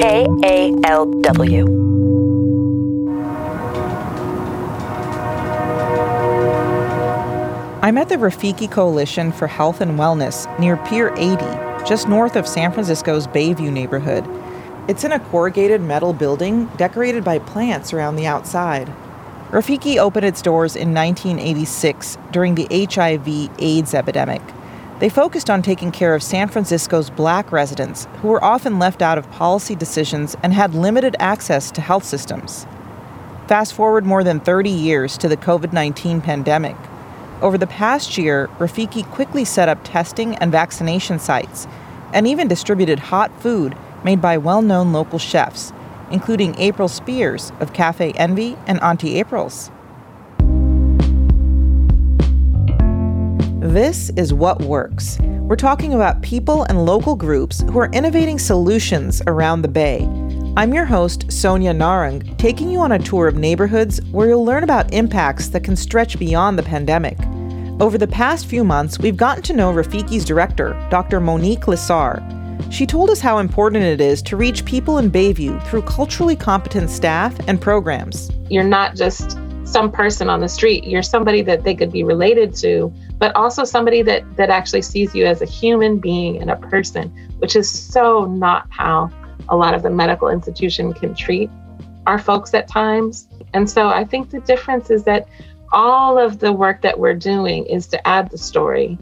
KALW. I'm at the Rafiki Coalition for Health and Wellness near Pier 80, just north of San Francisco's Bayview neighborhood. It's in a corrugated metal building decorated by plants around the outside. Rafiki opened its doors in 1986 during the HIV AIDS epidemic. They focused on taking care of San Francisco's black residents who were often left out of policy decisions and had limited access to health systems. Fast forward more than 30 years to the COVID 19 pandemic. Over the past year, Rafiki quickly set up testing and vaccination sites and even distributed hot food made by well known local chefs, including April Spears of Cafe Envy and Auntie April's. This is what works. We're talking about people and local groups who are innovating solutions around the Bay. I'm your host, Sonia Narang, taking you on a tour of neighborhoods where you'll learn about impacts that can stretch beyond the pandemic. Over the past few months, we've gotten to know Rafiki's director, Dr. Monique LeSarre. She told us how important it is to reach people in Bayview through culturally competent staff and programs. You're not just some person on the street, you're somebody that they could be related to, but also somebody that, that actually sees you as a human being and a person, which is so not how a lot of the medical institution can treat our folks at times. And so I think the difference is that all of the work that we're doing is to add the story,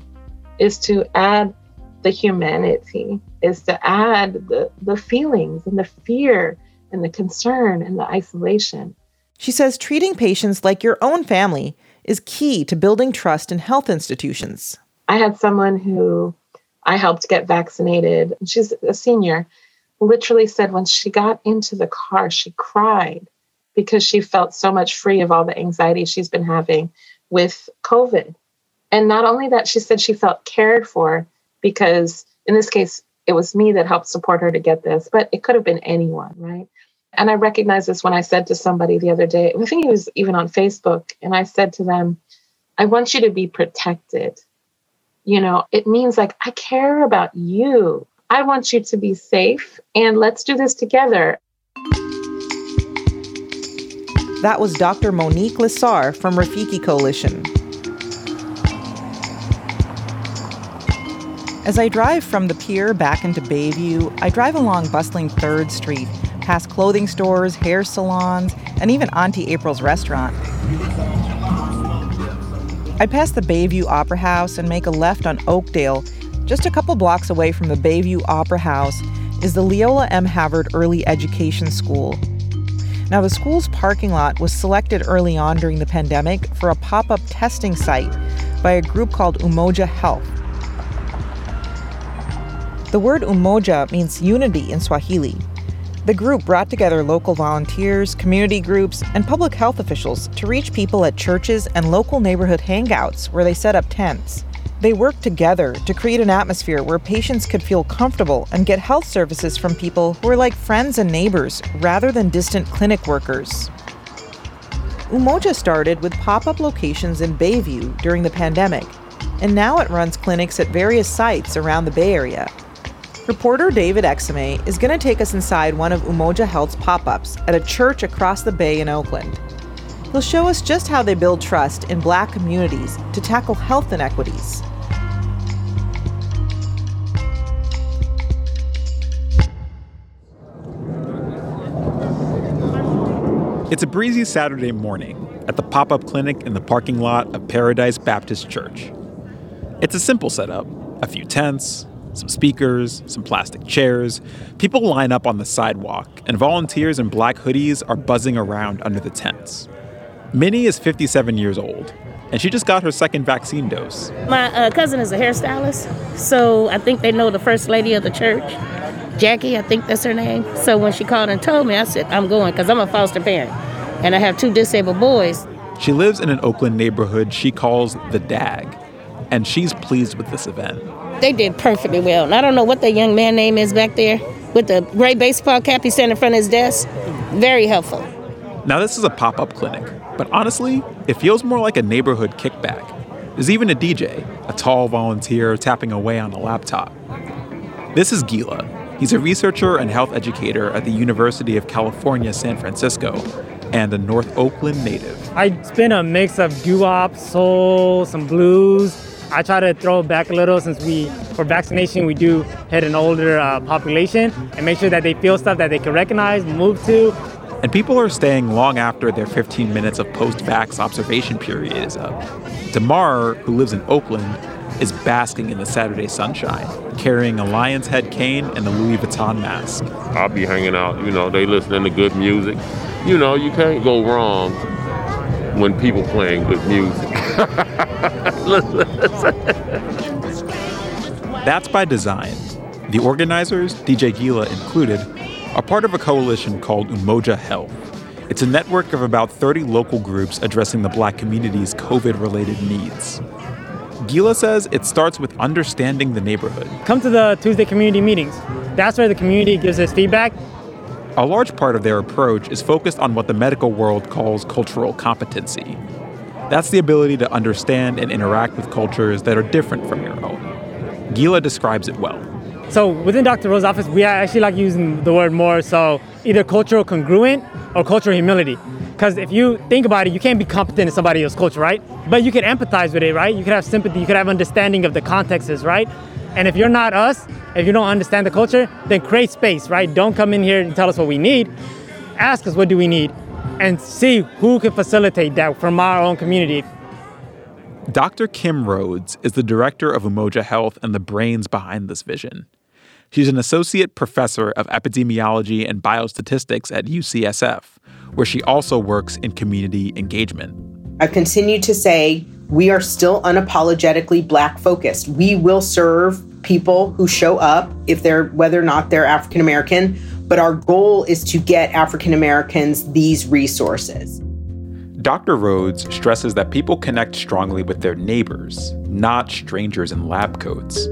is to add the humanity, is to add the, the feelings and the fear and the concern and the isolation. She says treating patients like your own family is key to building trust in health institutions. I had someone who I helped get vaccinated. She's a senior literally said when she got into the car, she cried because she felt so much free of all the anxiety she's been having with COVID. And not only that, she said she felt cared for because in this case, it was me that helped support her to get this, but it could have been anyone, right? And I recognize this when I said to somebody the other day, I think it was even on Facebook, and I said to them, I want you to be protected. You know, it means like, I care about you. I want you to be safe and let's do this together. That was Dr. Monique LeSarre from Rafiki Coalition. As I drive from the pier back into Bayview, I drive along bustling 3rd Street, past clothing stores, hair salons, and even Auntie April's restaurant. I pass the Bayview Opera House and make a left on Oakdale just a couple blocks away from the Bayview Opera House is the Leola M. Havard Early Education School. Now, the school's parking lot was selected early on during the pandemic for a pop up testing site by a group called Umoja Health. The word Umoja means unity in Swahili. The group brought together local volunteers, community groups, and public health officials to reach people at churches and local neighborhood hangouts where they set up tents. They worked together to create an atmosphere where patients could feel comfortable and get health services from people who are like friends and neighbors rather than distant clinic workers. Umoja started with pop up locations in Bayview during the pandemic, and now it runs clinics at various sites around the Bay Area. Reporter David Exume is going to take us inside one of Umoja Health's pop ups at a church across the bay in Oakland. He'll show us just how they build trust in black communities to tackle health inequities. It's a breezy Saturday morning at the pop up clinic in the parking lot of Paradise Baptist Church. It's a simple setup a few tents, some speakers, some plastic chairs. People line up on the sidewalk, and volunteers in black hoodies are buzzing around under the tents. Minnie is 57 years old, and she just got her second vaccine dose. My uh, cousin is a hairstylist, so I think they know the first lady of the church. Jackie, I think that's her name. So when she called and told me, I said, I'm going because I'm a foster parent and I have two disabled boys. She lives in an Oakland neighborhood she calls the DAG, and she's pleased with this event. They did perfectly well. And I don't know what the young man name is back there with the gray baseball cap. He's standing in front of his desk. Very helpful. Now, this is a pop up clinic, but honestly, it feels more like a neighborhood kickback. There's even a DJ, a tall volunteer tapping away on a laptop. This is Gila, He's a researcher and health educator at the University of California, San Francisco, and a North Oakland native. I spin a mix of doo-wop, soul, some blues. I try to throw back a little since we, for vaccination, we do hit an older uh, population and make sure that they feel stuff that they can recognize, move to. And people are staying long after their 15 minutes of post-vax observation period is up. Damar, who lives in Oakland, is basking in the Saturday sunshine, carrying a lion's head cane and a Louis Vuitton mask. I'll be hanging out, you know, they listening to good music. You know, you can't go wrong when people playing good music. That's by design. The organizers, DJ Gila included, are part of a coalition called Umoja Health. It's a network of about 30 local groups addressing the black community's COVID related needs. Gila says it starts with understanding the neighborhood. Come to the Tuesday community meetings. That's where the community gives us feedback. A large part of their approach is focused on what the medical world calls cultural competency. That's the ability to understand and interact with cultures that are different from your own. Gila describes it well. So within Dr. Rhoads' office, we actually like using the word more so either cultural congruent or cultural humility. Because if you think about it, you can't be competent in somebody else's culture, right? But you can empathize with it, right? You can have sympathy, you can have understanding of the contexts, right? And if you're not us, if you don't understand the culture, then create space, right? Don't come in here and tell us what we need. Ask us what do we need and see who can facilitate that from our own community. Dr. Kim Rhoads is the director of Umoja Health and the brains behind this vision. She's an associate professor of epidemiology and biostatistics at UCSF, where she also works in community engagement. I continue to say we are still unapologetically black focused. We will serve people who show up if they're whether or not they're African American, but our goal is to get African Americans these resources. Dr. Rhoads stresses that people connect strongly with their neighbors, not strangers in lab coats.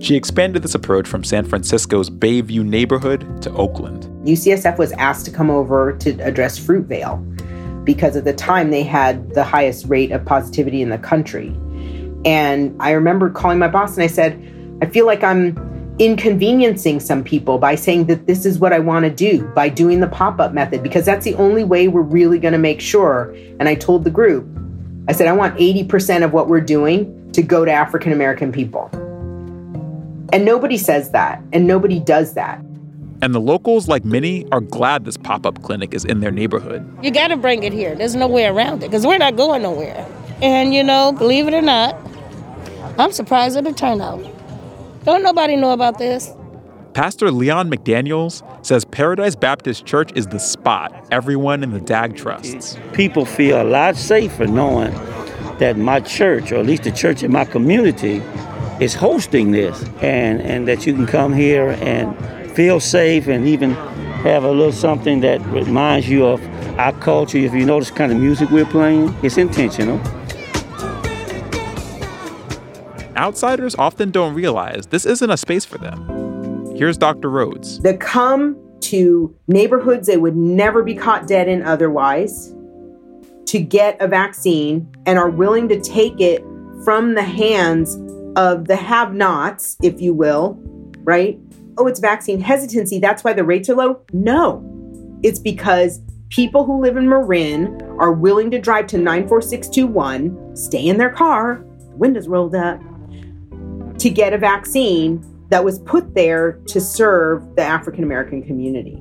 She expanded this approach from San Francisco's Bayview neighborhood to Oakland. UCSF was asked to come over to address Fruitvale because at the time they had the highest rate of positivity in the country. And I remember calling my boss and I said, I feel like I'm inconveniencing some people by saying that this is what I want to do by doing the pop up method because that's the only way we're really going to make sure. And I told the group, I said, I want 80% of what we're doing to go to African American people. And nobody says that, and nobody does that. And the locals, like many, are glad this pop up clinic is in their neighborhood. You got to bring it here. There's no way around it because we're not going nowhere. And, you know, believe it or not, I'm surprised at the turnout. Don't nobody know about this. Pastor Leon McDaniels says Paradise Baptist Church is the spot everyone in the DAG trusts. People feel a lot safer knowing that my church, or at least the church in my community, is hosting this and, and that you can come here and feel safe and even have a little something that reminds you of our culture. If you notice kind of music we're playing, it's intentional. Outsiders often don't realize this isn't a space for them. Here's Dr. Rhoads. They come to neighborhoods they would never be caught dead in otherwise to get a vaccine and are willing to take it from the hands of the have nots, if you will, right? Oh, it's vaccine hesitancy. That's why the rates are low. No, it's because people who live in Marin are willing to drive to 94621, stay in their car, windows rolled up, to get a vaccine that was put there to serve the African American community.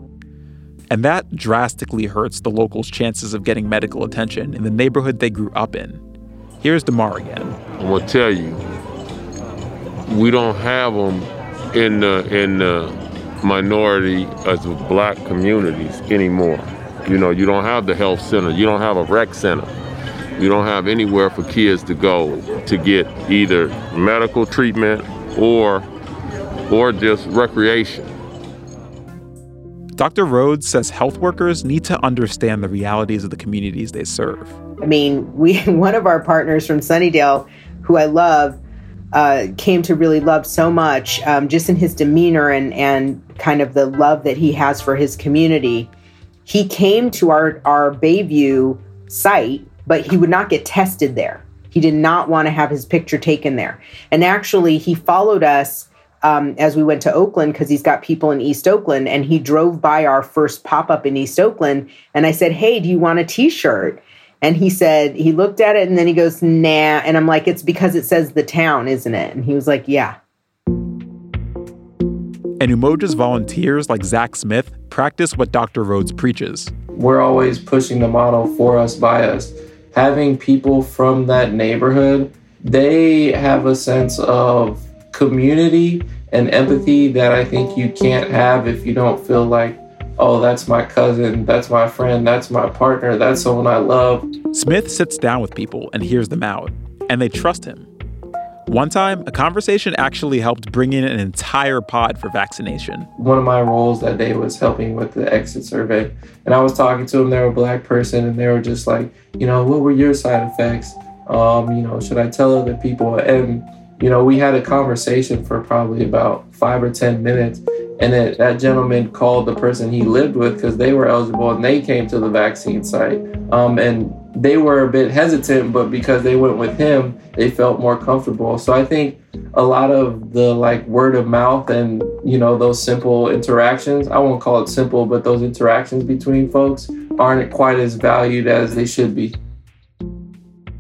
And that drastically hurts the locals' chances of getting medical attention in the neighborhood they grew up in. Here's DeMar again. I'm gonna tell you, we don't have them in the in the minority as of black communities anymore. You know, you don't have the health center, you don't have a rec center, you don't have anywhere for kids to go to get either medical treatment or or just recreation. Dr. Rhoads says health workers need to understand the realities of the communities they serve. I mean, we one of our partners from Sunnydale, who I love, uh, came to really love so much, um, just in his demeanor and and kind of the love that he has for his community. He came to our our Bayview site, but he would not get tested there. He did not want to have his picture taken there, and actually, he followed us um, as we went to Oakland because he's got people in East Oakland, and he drove by our first pop up in East Oakland, and I said, "Hey, do you want a T-shirt?" And he said he looked at it, and then he goes, "Nah," and I'm like, "It's because it says the town, isn't it?" And he was like, "Yeah." And Umoja's volunteers like Zach Smith practice what Dr. Rhoads preaches. We're always pushing the model for us, by us. Having people from that neighborhood, they have a sense of community and empathy that I think you can't have if you don't feel like, oh, that's my cousin, that's my friend, that's my partner, that's someone I love. Smith sits down with people and hears them out, and they trust him. One time, a conversation actually helped bring in an entire pod for vaccination. One of my roles that day was helping with the exit survey. And I was talking to them, they were a black person, and they were just like, you know, what were your side effects? Um, you know, should I tell other people? And, you know, we had a conversation for probably about five or 10 minutes. And then that gentleman called the person he lived with because they were eligible and they came to the vaccine site. Um, and they were a bit hesitant, but because they went with him, they felt more comfortable. So I think a lot of the like word of mouth and you know those simple interactions, I won't call it simple, but those interactions between folks aren't quite as valued as they should be.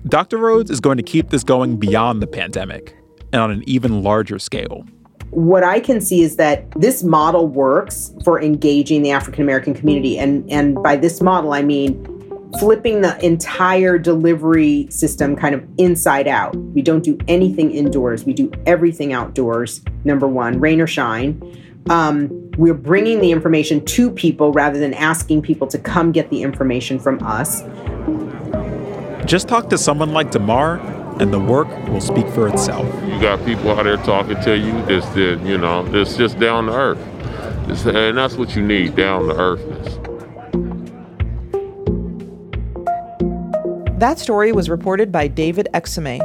Dr. Rhoads is going to keep this going beyond the pandemic and on an even larger scale. What I can see is that this model works for engaging the African American community. And, and by this model, I mean flipping the entire delivery system kind of inside out. We don't do anything indoors, we do everything outdoors, number one, rain or shine. Um, we're bringing the information to people rather than asking people to come get the information from us. Just talk to someone like Damar, and the work will speak for itself. You got people out there talking to you. This, this you know, it's just down to earth, it's, and that's what you need, down to earthness. That story was reported by David Exume.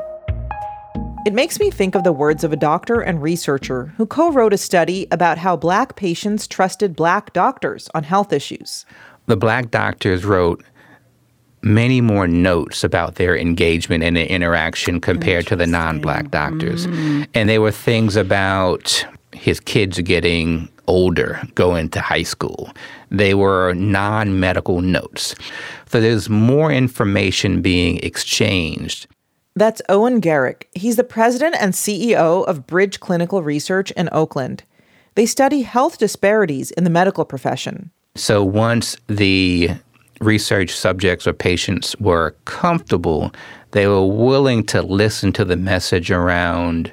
It makes me think of the words of a doctor and researcher who co wrote a study about how black patients trusted black doctors on health issues. The black doctors wrote many more notes about their engagement and their interaction compared to the non black doctors. Mm. And they were things about his kids getting older, going to high school. They were non medical notes. So there's more information being exchanged. That's Owen Garrick. He's the president and CEO of Bridge Clinical Research in Oakland. They study health disparities in the medical profession. So once the research subjects or patients were comfortable, they were willing to listen to the message around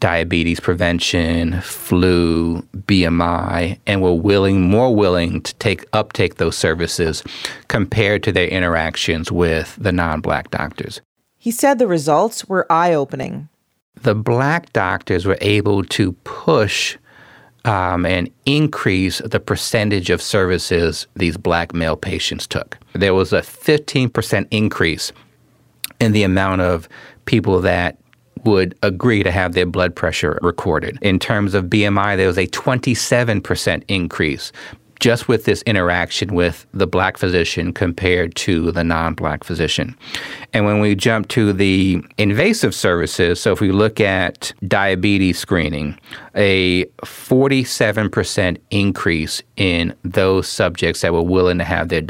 diabetes prevention, flu, BMI, and were willing, more willing to take uptake those services compared to their interactions with the non-black doctors. He said the results were eye-opening. The black doctors were able to push um, and increase the percentage of services these black male patients took. There was a 15% increase in the amount of people that would agree to have their blood pressure recorded. In terms of BMI, there was a 27% increase just with this interaction with the black physician compared to the non black physician. And when we jump to the invasive services, so if we look at diabetes screening, a 47% increase in those subjects that were willing to have their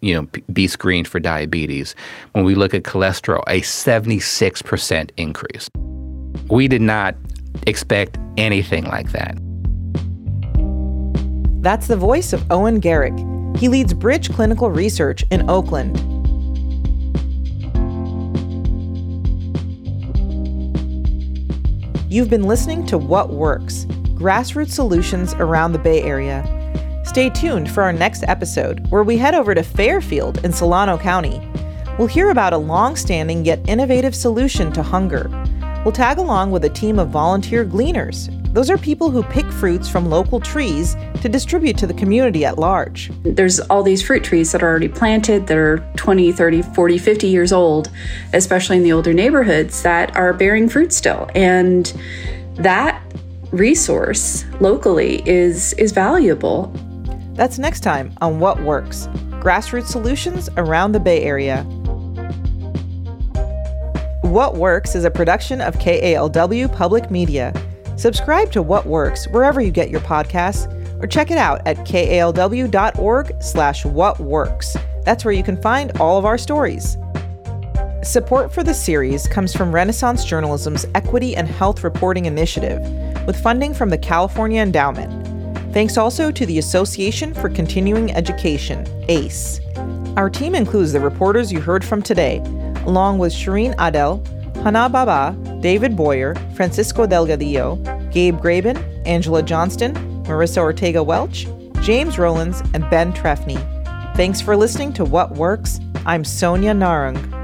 you know be screened for diabetes. When we look at cholesterol, a 76% increase. We did not expect anything like that. That's the voice of Owen Garrick. He leads Bridge Clinical Research in Oakland. You've been listening to What Works Grassroots Solutions Around the Bay Area. Stay tuned for our next episode, where we head over to Fairfield in Solano County. We'll hear about a long standing yet innovative solution to hunger. We'll tag along with a team of volunteer gleaners those are people who pick fruits from local trees to distribute to the community at large. There's all these fruit trees that are already planted that are 20, 30, 40, 50 years old, especially in the older neighborhoods that are bearing fruit still. And that resource locally is is valuable. That's next time on What Works Grassroots Solutions Around the Bay Area. What Works is a production of KALW Public Media. Subscribe to What Works wherever you get your podcasts or check it out at kalw.org slash whatworks. That's where you can find all of our stories. Support for the series comes from Renaissance Journalism's Equity and Health Reporting Initiative, with funding from the California Endowment. Thanks also to the Association for Continuing Education, ACE. Our team includes the reporters you heard from today, along with Shireen Adel, Hana Baba, David Boyer, Francisco Delgadillo, Gabe Graben, Angela Johnston, Marissa Ortega Welch, James Rollins, and Ben Trefny. Thanks for listening to What Works. I'm Sonia Narang.